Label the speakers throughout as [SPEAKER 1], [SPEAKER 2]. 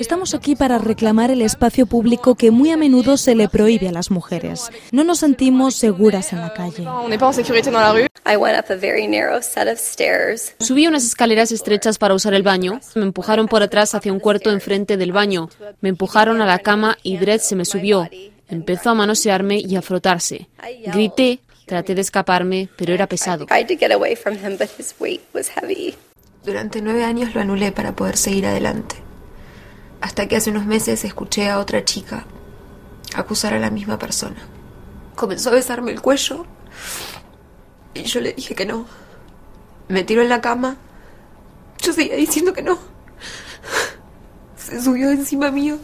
[SPEAKER 1] Estamos aquí para reclamar el espacio público que muy a menudo se le prohíbe a las mujeres. No nos sentimos seguras en la calle.
[SPEAKER 2] Subí unas escaleras estrechas para usar el baño. Me empujaron por atrás hacia un cuarto enfrente del baño. Me empujaron a la cama y Dredd se me subió. Empezó a manosearme y a frotarse. Grité, traté de escaparme, pero era pesado.
[SPEAKER 3] Durante nueve años lo anulé para poder seguir adelante. Hasta que hace unos meses escuché a otra chica acusar a la misma persona. Comenzó a besarme el cuello y yo le dije que no. Me tiró en la cama. Yo seguía diciendo que no. Se subió encima mío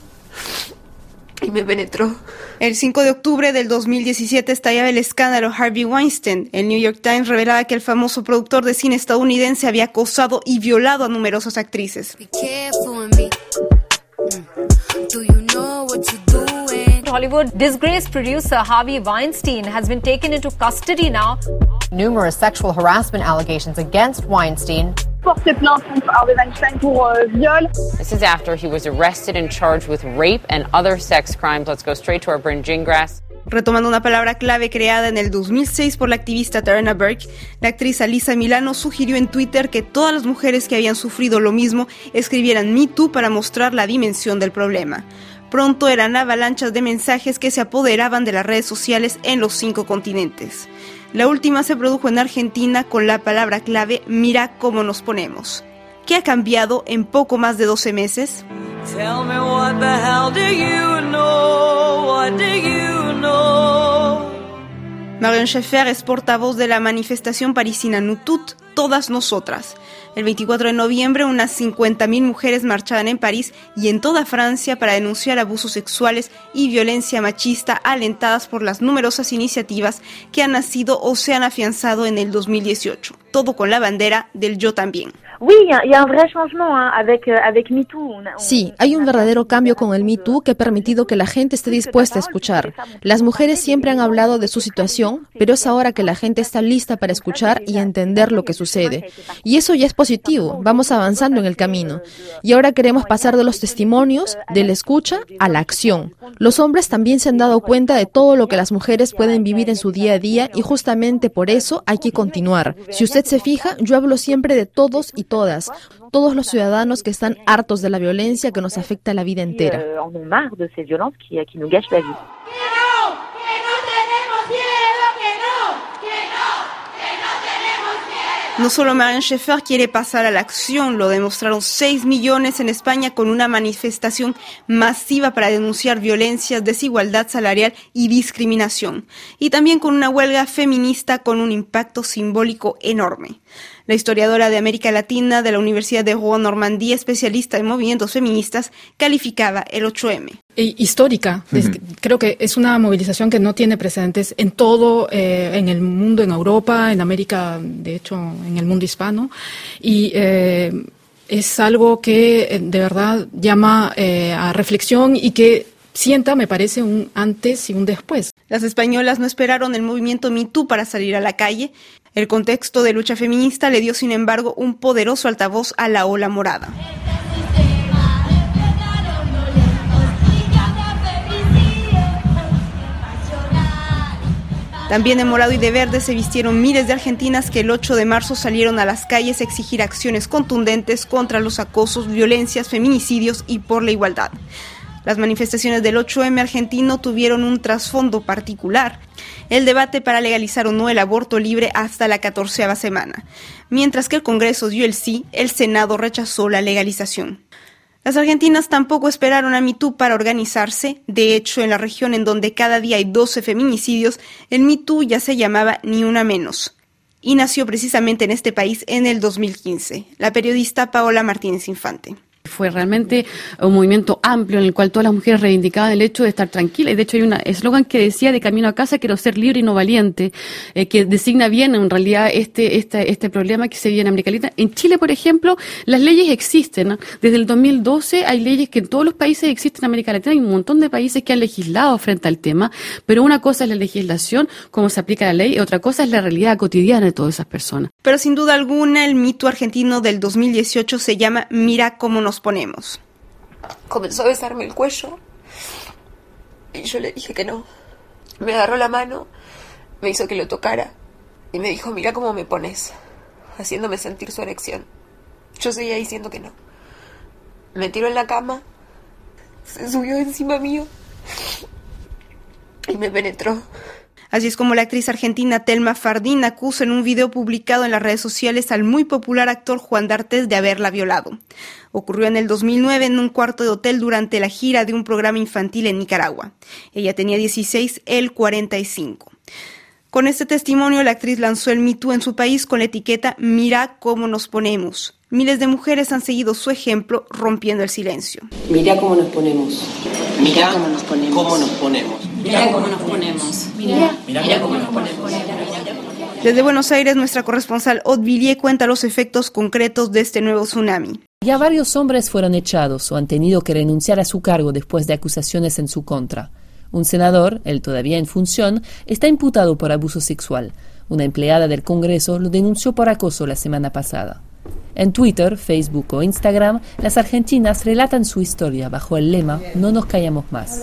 [SPEAKER 3] y me penetró.
[SPEAKER 4] El 5 de octubre del 2017 estallaba el escándalo Harvey Weinstein. El New York Times revelaba que el famoso productor de cine estadounidense había acosado y violado a numerosas actrices.
[SPEAKER 5] Hollywood disgraced producer Harvey Weinstein has been taken into custody now.
[SPEAKER 6] Numerous sexual harassment allegations against Weinstein
[SPEAKER 7] porté plainte contre Harvey Weinstein pour euh, viol.
[SPEAKER 8] This is after he was arrested and charged with rape and other sex crimes. Let's go straight to our Bryn Gingras.
[SPEAKER 4] Retomando una palabra clave creada en el 2006 por la activista Tarana Burke, la actriz Alisa Milano sugirió en Twitter que todas las mujeres que habían sufrido lo mismo escribieran Me Too para mostrar la dimensión del problema. Pronto eran avalanchas de mensajes que se apoderaban de las redes sociales en los cinco continentes. La última se produjo en Argentina con la palabra clave Mira cómo nos ponemos. ¿Qué ha cambiado en poco más de 12 meses? Marion Schaeffer es portavoz de la manifestación parisina Nutut, Todas Nosotras. El 24 de noviembre, unas 50.000 mujeres marchaban en París y en toda Francia para denunciar abusos sexuales y violencia machista alentadas por las numerosas iniciativas que han nacido o se han afianzado en el 2018. Todo con la bandera del yo también.
[SPEAKER 9] Sí, hay un verdadero cambio con el Me Too que ha permitido que la gente esté dispuesta a escuchar. Las mujeres siempre han hablado de su situación, pero es ahora que la gente está lista para escuchar y entender lo que sucede. Y eso ya es positivo, vamos avanzando en el camino. Y ahora queremos pasar de los testimonios, de la escucha, a la acción. Los hombres también se han dado cuenta de todo lo que las mujeres pueden vivir en su día a día y justamente por eso hay que continuar. Si usted se fija, yo hablo siempre de todos y todas, todos los ciudadanos que están hartos de la violencia que nos afecta la vida entera.
[SPEAKER 4] No solo Marianne Schaeffer quiere pasar a la acción, lo demostraron 6 millones en España con una manifestación masiva para denunciar violencias, desigualdad salarial y discriminación, y también con una huelga feminista con un impacto simbólico enorme. La historiadora de América Latina de la Universidad de Rouen Normandía, especialista en movimientos feministas, calificaba el 8M.
[SPEAKER 10] Histórica. creo que es una movilización que no tiene precedentes en todo, eh, en el mundo, en Europa, en América, de hecho, en el mundo hispano. Y eh, es algo que eh, de verdad llama a reflexión y que sienta, me parece, un antes y un después.
[SPEAKER 4] Las españolas no esperaron el movimiento MeToo para salir a la calle. El contexto de lucha feminista le dio, sin embargo, un poderoso altavoz a la ola morada. También de morado y de verde se vistieron miles de argentinas que el 8 de marzo salieron a las calles a exigir acciones contundentes contra los acosos, violencias, feminicidios y por la igualdad. Las manifestaciones del 8M argentino tuvieron un trasfondo particular, el debate para legalizar o no el aborto libre hasta la catorceava semana. Mientras que el Congreso dio el sí, el Senado rechazó la legalización. Las argentinas tampoco esperaron a MeToo para organizarse. De hecho, en la región en donde cada día hay 12 feminicidios, el MeToo ya se llamaba Ni Una Menos. Y nació precisamente en este país en el 2015. La periodista Paola Martínez Infante.
[SPEAKER 11] Fue realmente un movimiento amplio en el cual todas las mujeres reivindicaban el hecho de estar tranquilas. Y de hecho hay un eslogan que decía de camino a casa quiero ser libre y no valiente, eh, que designa bien en realidad este, este, este problema que se vive en América Latina. En Chile, por ejemplo, las leyes existen. Desde el 2012 hay leyes que en todos los países existen en América Latina. Hay un montón de países que han legislado frente al tema, pero una cosa es la legislación, cómo se aplica la ley, y otra cosa es la realidad cotidiana de todas esas personas.
[SPEAKER 4] Pero sin duda alguna, el mito argentino del 2018 se llama Mira cómo nos ponemos.
[SPEAKER 3] Comenzó a besarme el cuello y yo le dije que no. Me agarró la mano, me hizo que lo tocara y me dijo, mira cómo me pones, haciéndome sentir su erección. Yo seguía diciendo que no. Me tiró en la cama, se subió encima mío y me penetró.
[SPEAKER 4] Así es como la actriz argentina Telma Fardín acusa en un video publicado en las redes sociales al muy popular actor Juan D'Artes de haberla violado. Ocurrió en el 2009 en un cuarto de hotel durante la gira de un programa infantil en Nicaragua. Ella tenía 16, él 45. Con este testimonio, la actriz lanzó el Me Too en su país con la etiqueta Mira cómo nos ponemos. Miles de mujeres han seguido su ejemplo rompiendo el silencio.
[SPEAKER 12] Mira cómo nos ponemos.
[SPEAKER 13] Mira cómo nos ponemos.
[SPEAKER 12] Cómo nos ponemos.
[SPEAKER 13] Mira cómo nos ponemos. Mira, cómo nos ponemos.
[SPEAKER 4] Desde Buenos Aires, nuestra corresponsal Villiers cuenta los efectos concretos de este nuevo tsunami.
[SPEAKER 14] Ya varios hombres fueron echados o han tenido que renunciar a su cargo después de acusaciones en su contra. Un senador, el todavía en función, está imputado por abuso sexual. Una empleada del Congreso lo denunció por acoso la semana pasada. En Twitter, Facebook o Instagram, las argentinas relatan su historia bajo el lema No nos callamos más.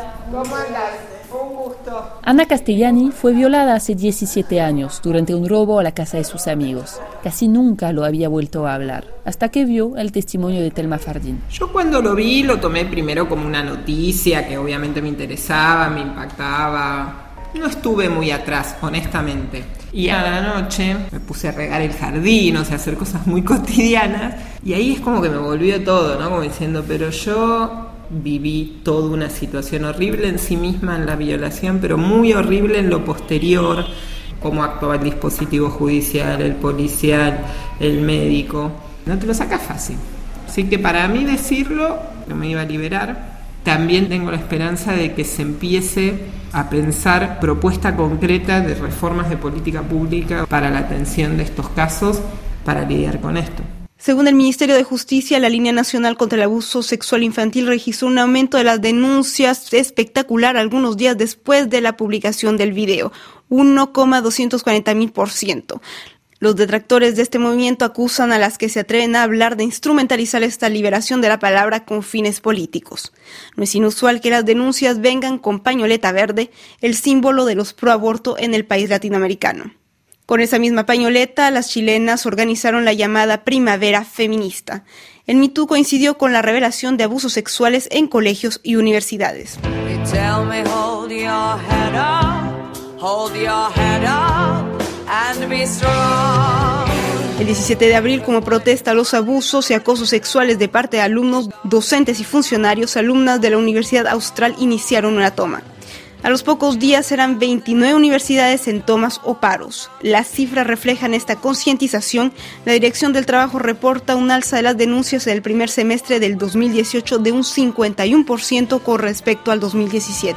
[SPEAKER 14] Ana Castellani fue violada hace 17 años durante un robo a la casa de sus amigos. Casi nunca lo había vuelto a hablar, hasta que vio el testimonio de Telma Fardín.
[SPEAKER 15] Yo cuando lo vi lo tomé primero como una noticia que obviamente me interesaba, me impactaba. No estuve muy atrás, honestamente. Y a la noche me puse a regar el jardín, o sea, hacer cosas muy cotidianas. Y ahí es como que me volvió todo, ¿no? Como diciendo, pero yo viví toda una situación horrible en sí misma en la violación, pero muy horrible en lo posterior, cómo actuaba el dispositivo judicial, el policial, el médico. No te lo saca fácil. Así que para mí decirlo, no me iba a liberar. También tengo la esperanza de que se empiece a pensar propuesta concreta de reformas de política pública para la atención de estos casos, para lidiar con esto.
[SPEAKER 4] Según el Ministerio de Justicia, la Línea Nacional contra el Abuso Sexual Infantil registró un aumento de las denuncias espectacular algunos días después de la publicación del video, 1,240 mil por ciento. Los detractores de este movimiento acusan a las que se atreven a hablar de instrumentalizar esta liberación de la palabra con fines políticos. No es inusual que las denuncias vengan con pañoleta verde, el símbolo de los proaborto en el país latinoamericano. Con esa misma pañoleta, las chilenas organizaron la llamada Primavera Feminista. El MeToo coincidió con la revelación de abusos sexuales en colegios y universidades. El 17 de abril, como protesta a los abusos y acosos sexuales de parte de alumnos, docentes y funcionarios, alumnas de la Universidad Austral iniciaron una toma. A los pocos días serán 29 universidades en tomas o paros. Las cifras reflejan esta concientización. La Dirección del Trabajo reporta un alza de las denuncias del primer semestre del 2018 de un 51% con respecto al 2017.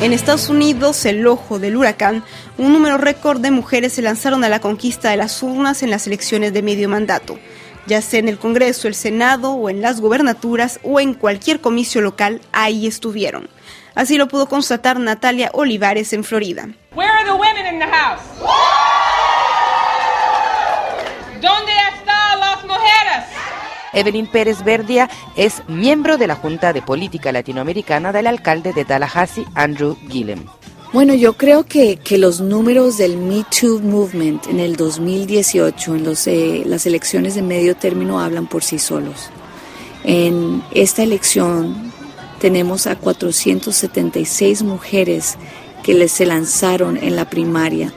[SPEAKER 4] En Estados Unidos, el ojo del huracán, un número récord de mujeres se lanzaron a la conquista de las urnas en las elecciones de medio mandato, ya sea en el Congreso, el Senado o en las gobernaturas o en cualquier comicio local, ahí estuvieron. Así lo pudo constatar Natalia Olivares en Florida.
[SPEAKER 16] ¿Dónde están las mujeres? Evelyn Pérez Verdia es miembro de la Junta de Política Latinoamericana del alcalde de Tallahassee, Andrew Gillem.
[SPEAKER 17] Bueno, yo creo que, que los números del Me Too Movement en el 2018, en los, eh, las elecciones de medio término, hablan por sí solos. En esta elección tenemos a 476 mujeres que se lanzaron en la primaria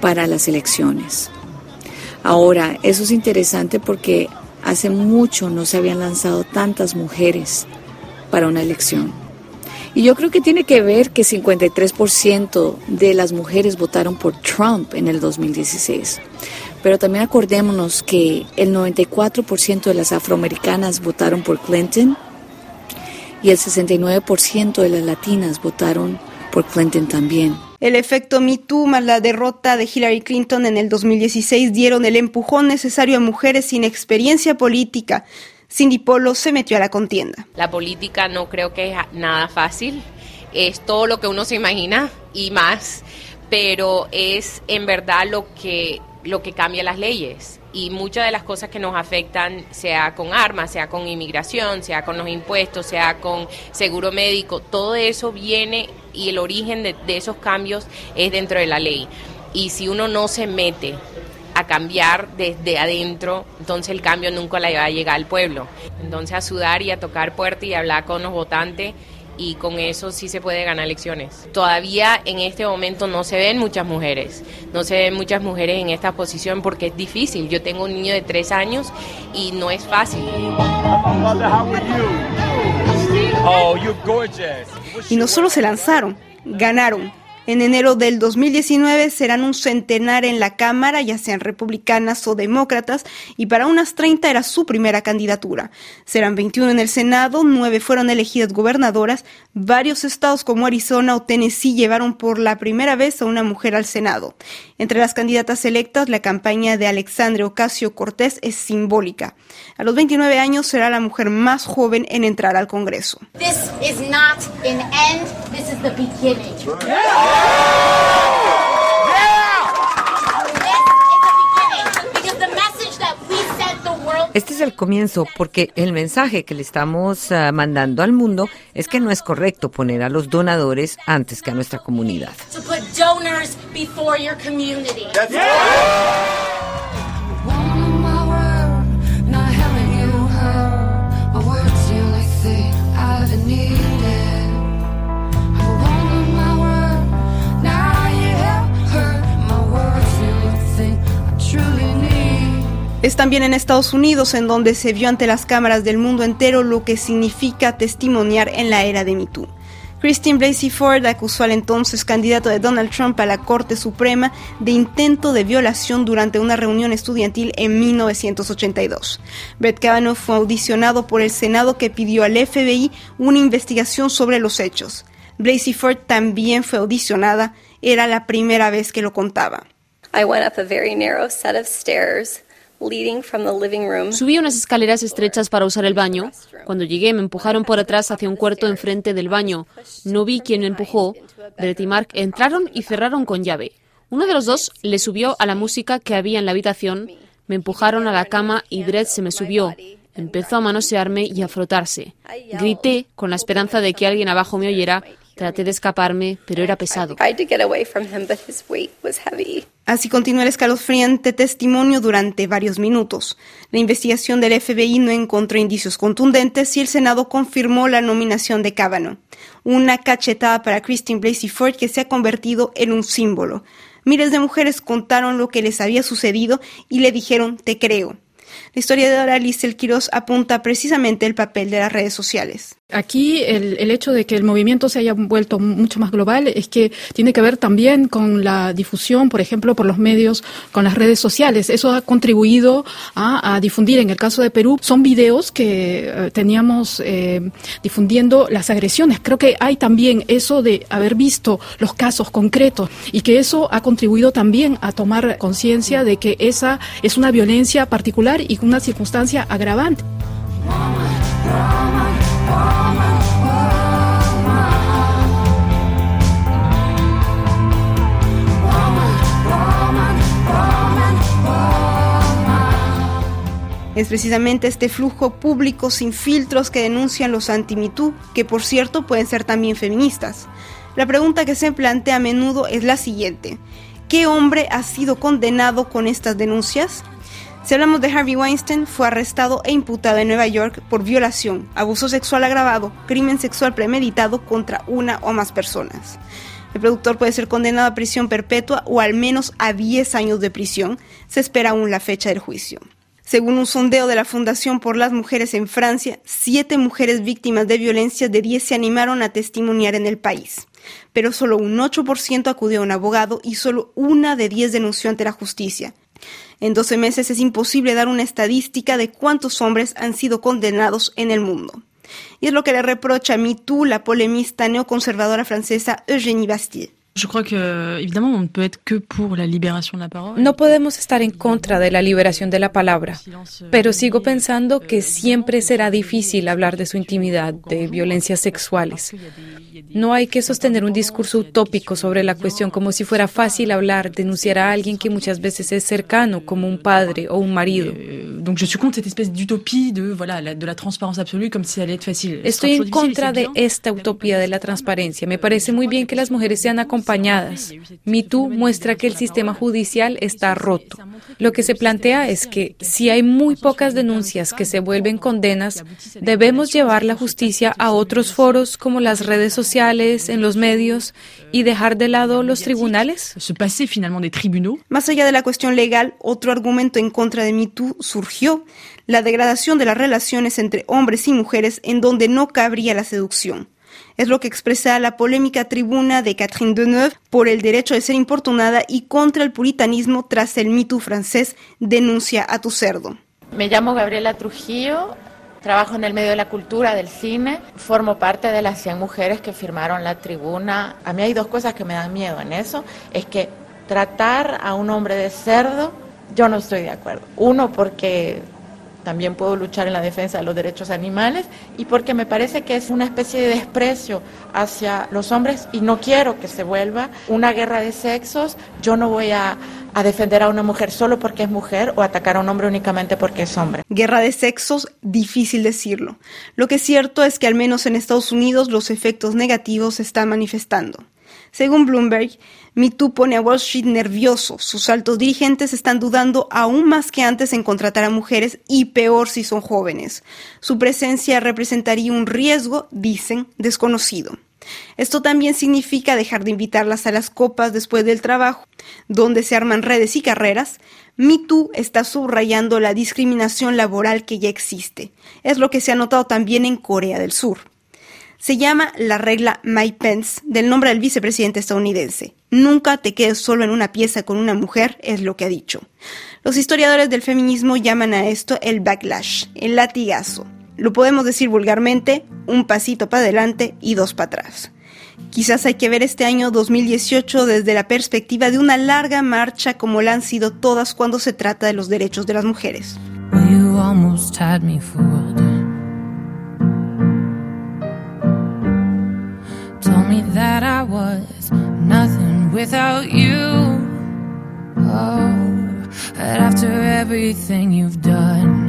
[SPEAKER 17] para las elecciones. Ahora, eso es interesante porque Hace mucho no se habían lanzado tantas mujeres para una elección. Y yo creo que tiene que ver que 53% de las mujeres votaron por Trump en el 2016. Pero también acordémonos que el 94% de las afroamericanas votaron por Clinton y el 69% de las latinas votaron por Clinton también.
[SPEAKER 4] El efecto Me Too más la derrota de Hillary Clinton en el 2016 dieron el empujón necesario a mujeres sin experiencia política. Cindy Polo se metió a la contienda.
[SPEAKER 18] La política no creo que es nada fácil, es todo lo que uno se imagina y más, pero es en verdad lo que, lo que cambia las leyes y muchas de las cosas que nos afectan, sea con armas, sea con inmigración, sea con los impuestos, sea con seguro médico, todo eso viene y el origen de, esos cambios es dentro de la ley. Y si uno no se mete a cambiar desde adentro, entonces el cambio nunca le va a llegar al pueblo. Entonces a sudar y a tocar puerta y hablar con los votantes y con eso sí se puede ganar elecciones. Todavía en este momento no se ven muchas mujeres, no se ven muchas mujeres en esta posición porque es difícil. Yo tengo un niño de tres años y no es fácil.
[SPEAKER 4] Y no solo se lanzaron, ganaron. En enero del 2019 serán un centenar en la Cámara, ya sean republicanas o demócratas, y para unas 30 era su primera candidatura. Serán 21 en el Senado, 9 fueron elegidas gobernadoras, varios estados como Arizona o Tennessee llevaron por la primera vez a una mujer al Senado. Entre las candidatas electas, la campaña de Alexandre Ocasio Cortés es simbólica. A los 29 años será la mujer más joven en entrar al Congreso.
[SPEAKER 19] Este es el comienzo porque el mensaje que le estamos ah, mandando al mundo es que no es correcto poner a los donadores antes que a nuestra comunidad.
[SPEAKER 4] Es también en Estados Unidos en donde se vio ante las cámaras del mundo entero lo que significa testimoniar en la era de MeToo. Christine Blasey Ford acusó al entonces candidato de Donald Trump a la Corte Suprema de intento de violación durante una reunión estudiantil en 1982. Brett Kavanaugh fue audicionado por el Senado que pidió al FBI una investigación sobre los hechos. Blasey Ford también fue audicionada, era la primera vez que lo contaba.
[SPEAKER 3] I went up a very narrow set of stairs.
[SPEAKER 2] Subí unas escaleras estrechas para usar el baño. Cuando llegué me empujaron por atrás hacia un cuarto enfrente del baño. No vi quién me empujó. Brett y Mark entraron y cerraron con llave. Uno de los dos le subió a la música que había en la habitación. Me empujaron a la cama y Brett se me subió. Empezó a manosearme y a frotarse. Grité con la esperanza de que alguien abajo me oyera Traté de escaparme, pero era pesado.
[SPEAKER 4] Así continúa el escalofriante testimonio durante varios minutos. La investigación del FBI no encontró indicios contundentes y el Senado confirmó la nominación de Kavanaugh. Una cachetada para Christine Blasey Ford que se ha convertido en un símbolo. Miles de mujeres contaron lo que les había sucedido y le dijeron te creo. La historiadora Lizel Quiroz apunta precisamente el papel de las redes sociales.
[SPEAKER 10] Aquí el, hecho de que el movimiento se haya vuelto mucho más global es que tiene que ver también con la difusión, por ejemplo, por los medios, con las redes sociales. Eso ha contribuido a, difundir. En el caso de Perú, son videos que eh, teníamos eh, difundiendo las agresiones. Creo que hay también eso de haber visto los casos concretos y que eso ha contribuido también a tomar conciencia de que esa es una violencia particular y una circunstancia agravante.
[SPEAKER 4] Es precisamente este flujo público sin filtros que denuncian los anti-MeToo, que por cierto pueden ser también feministas. La pregunta que se plantea a menudo es la siguiente. ¿Qué hombre ha sido condenado con estas denuncias? Si hablamos de Harvey Weinstein, fue arrestado e imputado en Nueva York por violación, abuso sexual agravado, crimen sexual premeditado contra una o más personas. El productor puede ser condenado a prisión perpetua o al menos a 10 años de prisión. Se espera aún la fecha del juicio. Según un sondeo de la Fundación por las Mujeres en Francia, siete mujeres víctimas de violencia de 10 se animaron a testimoniar en el país. Pero solo un 8% acudió a un abogado y solo una de 10 denunció ante la justicia. En 12 meses es imposible dar una estadística de cuántos hombres han sido condenados en el mundo. Y es lo que le reprocha a MeToo la polemista neoconservadora francesa Eugénie Bastille.
[SPEAKER 20] No podemos estar en contra de la liberación de la palabra, pero sigo pensando que siempre será difícil hablar de su intimidad, de violencias sexuales. No hay que sostener un discurso utópico sobre la cuestión como si fuera fácil hablar, denunciar a alguien que muchas veces es cercano, como un padre o un marido. Estoy en contra de esta utopía de la transparencia. Me parece muy bien que las mujeres sean acompañadas. MeToo muestra que el sistema judicial está roto. Lo que se plantea es que si hay muy pocas denuncias que se vuelven condenas, debemos llevar la justicia a otros foros como las redes sociales, en los medios y dejar de lado los tribunales.
[SPEAKER 4] Más allá de la cuestión legal, otro argumento en contra de MeToo surgió, la degradación de las relaciones entre hombres y mujeres en donde no cabría la seducción. Es lo que expresa la polémica tribuna de Catherine Deneuve por el derecho de ser importunada y contra el puritanismo tras el mito francés Denuncia a tu cerdo.
[SPEAKER 21] Me llamo Gabriela Trujillo, trabajo en el medio de la cultura, del cine, formo parte de las 100 mujeres que firmaron la tribuna. A mí hay dos cosas que me dan miedo en eso, es que tratar a un hombre de cerdo, yo no estoy de acuerdo. Uno, porque también puedo luchar en la defensa de los derechos animales y porque me parece que es una especie de desprecio hacia los hombres y no quiero que se vuelva una guerra de sexos. Yo no voy a, defender a una mujer solo porque es mujer o atacar a un hombre únicamente porque es hombre.
[SPEAKER 4] Guerra de sexos, difícil decirlo. Lo que es cierto es que al menos en Estados Unidos los efectos negativos se están manifestando. Según Bloomberg, MeToo pone a Wall Street nervioso. Sus altos dirigentes están dudando aún más que antes en contratar a mujeres y peor si son jóvenes. Su presencia representaría un riesgo, dicen, desconocido. Esto también significa dejar de invitarlas a las copas después del trabajo, donde se arman redes y carreras. MeToo está subrayando la discriminación laboral que ya existe. Es lo que se ha notado también en Corea del Sur se llama la regla Mike Pence, del nombre del vicepresidente estadounidense. Nunca te quedes solo en una pieza con una mujer, es lo que ha dicho. Los historiadores del feminismo llaman a esto el backlash, el latigazo. Lo podemos decir vulgarmente, un pasito para adelante y dos para atrás. Quizás hay que ver este año 2018 desde la perspectiva de una larga marcha como la han sido todas cuando se trata de los derechos de las mujeres. me that I was nothing without you. Oh, but after everything you've done.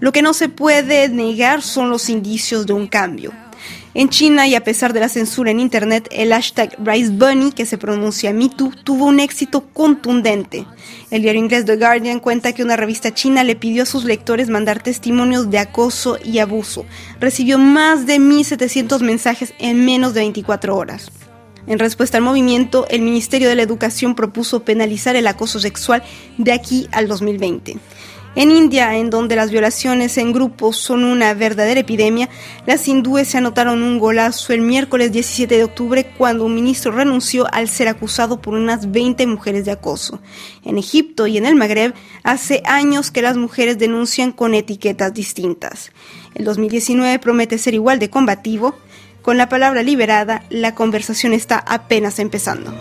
[SPEAKER 4] Lo que no se puede negar son los indicios de un cambio. En China, y a pesar de la censura en Internet, el hashtag RiceBunny, que se pronuncia MeToo, tuvo un éxito contundente. El diario inglés The Guardian cuenta que una revista china le pidió a sus lectores mandar testimonios de acoso y abuso. Recibió más de 1.700 mensajes en menos de 24 horas. En respuesta al movimiento, el Ministerio de la Educación propuso penalizar el acoso sexual de aquí al 2020. En India, en donde las violaciones en grupos son una verdadera epidemia, las hindúes se anotaron un golazo el miércoles 17 de octubre cuando un ministro renunció al ser acusado por unas 20 mujeres de acoso. En Egipto y en el Magreb, hace años que las mujeres denuncian con etiquetas distintas. El 2019 promete ser igual de combativo. Con la palabra liberada, la conversación está apenas empezando.